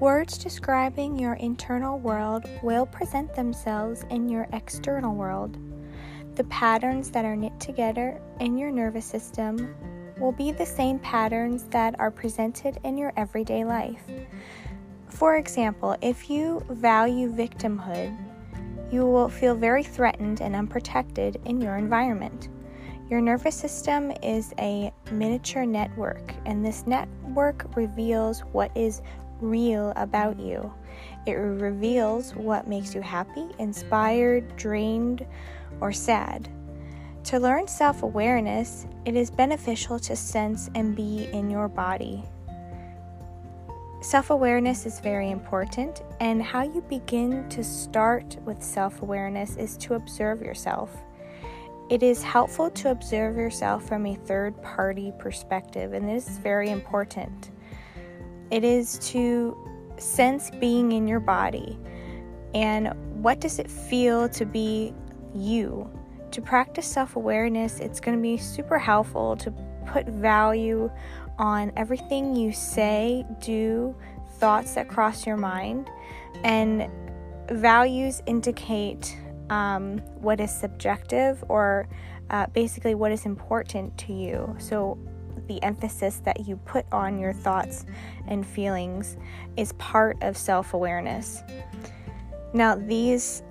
Words describing your internal world will present themselves in your external world. The patterns that are knit together in your nervous system will be the same patterns that are presented in your everyday life. For example, if you value victimhood, you will feel very threatened and unprotected in your environment. Your nervous system is a miniature network, and this network reveals what is real about you. It reveals what makes you happy, inspired, drained, or sad. To learn self awareness, it is beneficial to sense and be in your body. Self awareness is very important, and how you begin to start with self awareness is to observe yourself. It is helpful to observe yourself from a third party perspective, and this is very important. It is to sense being in your body and what does it feel to be you to practice self awareness, it's going to be super helpful to put value on everything you say, do, thoughts that cross your mind. And values indicate um, what is subjective or uh, basically what is important to you. So, the emphasis that you put on your thoughts and feelings is part of self awareness. Now, these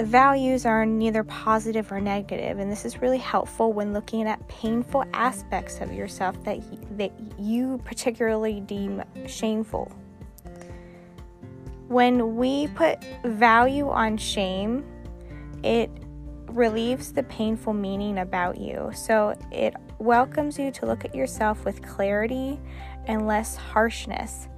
values are neither positive or negative, and this is really helpful when looking at painful aspects of yourself that, that you particularly deem shameful. When we put value on shame, it relieves the painful meaning about you. So it welcomes you to look at yourself with clarity and less harshness.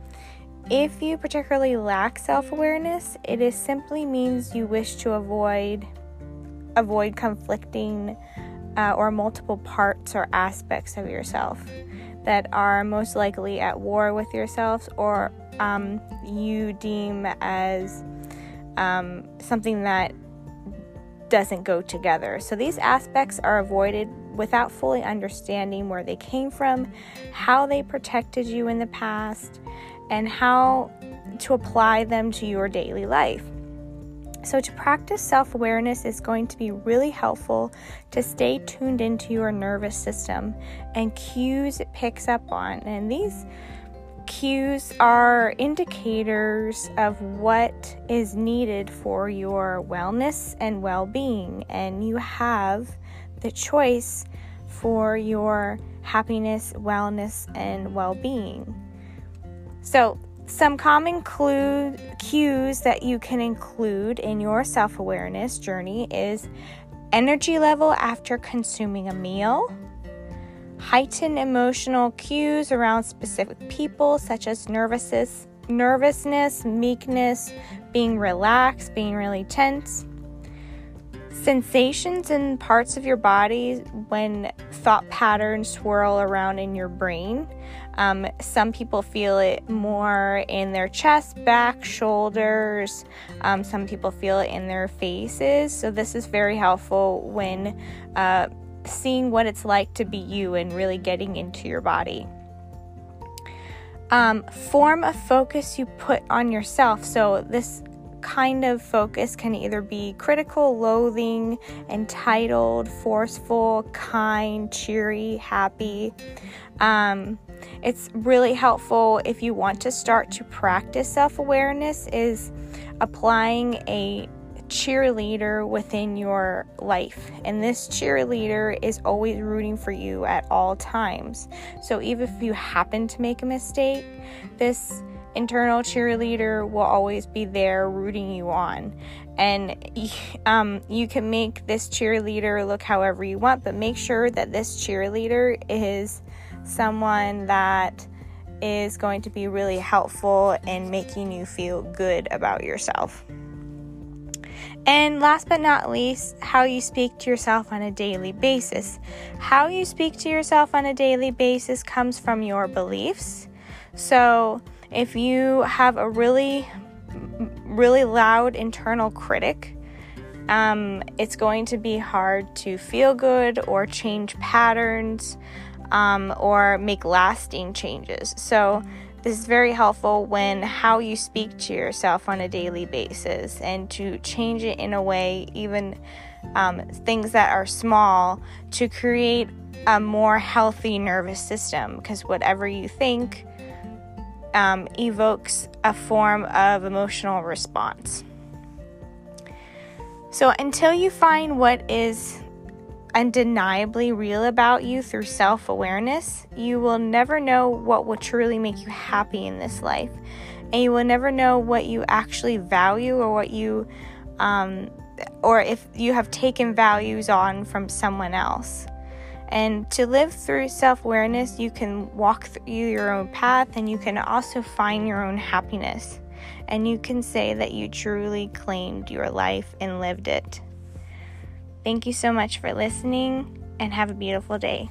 If you particularly lack self-awareness, it is simply means you wish to avoid avoid conflicting uh, or multiple parts or aspects of yourself that are most likely at war with yourselves or um, you deem as um, something that doesn't go together. So these aspects are avoided without fully understanding where they came from, how they protected you in the past, and how to apply them to your daily life. So, to practice self awareness is going to be really helpful to stay tuned into your nervous system and cues it picks up on. And these cues are indicators of what is needed for your wellness and well being. And you have the choice for your happiness, wellness, and well being. So, some common clue, cues that you can include in your self awareness journey is energy level after consuming a meal, heightened emotional cues around specific people, such as nervousness, nervousness, meekness, being relaxed, being really tense, sensations in parts of your body when thought patterns swirl around in your brain. Um, some people feel it more in their chest, back, shoulders. Um, some people feel it in their faces. So, this is very helpful when uh, seeing what it's like to be you and really getting into your body. Um, form of focus you put on yourself. So, this kind of focus can either be critical, loathing, entitled, forceful, kind, cheery, happy. Um, it's really helpful if you want to start to practice self-awareness is applying a cheerleader within your life. And this cheerleader is always rooting for you at all times. So even if you happen to make a mistake, this internal cheerleader will always be there rooting you on. And um, you can make this cheerleader look however you want, but make sure that this cheerleader is someone that is going to be really helpful in making you feel good about yourself. And last but not least, how you speak to yourself on a daily basis. How you speak to yourself on a daily basis comes from your beliefs. So, if you have a really, really loud internal critic, um, it's going to be hard to feel good or change patterns um, or make lasting changes. So, this is very helpful when how you speak to yourself on a daily basis and to change it in a way, even um, things that are small, to create a more healthy nervous system. Because whatever you think um, evokes a form of emotional response. So until you find what is undeniably real about you through self awareness, you will never know what will truly make you happy in this life. And you will never know what you actually value or what you, um, or if you have taken values on from someone else. And to live through self awareness, you can walk through your own path and you can also find your own happiness. And you can say that you truly claimed your life and lived it. Thank you so much for listening and have a beautiful day.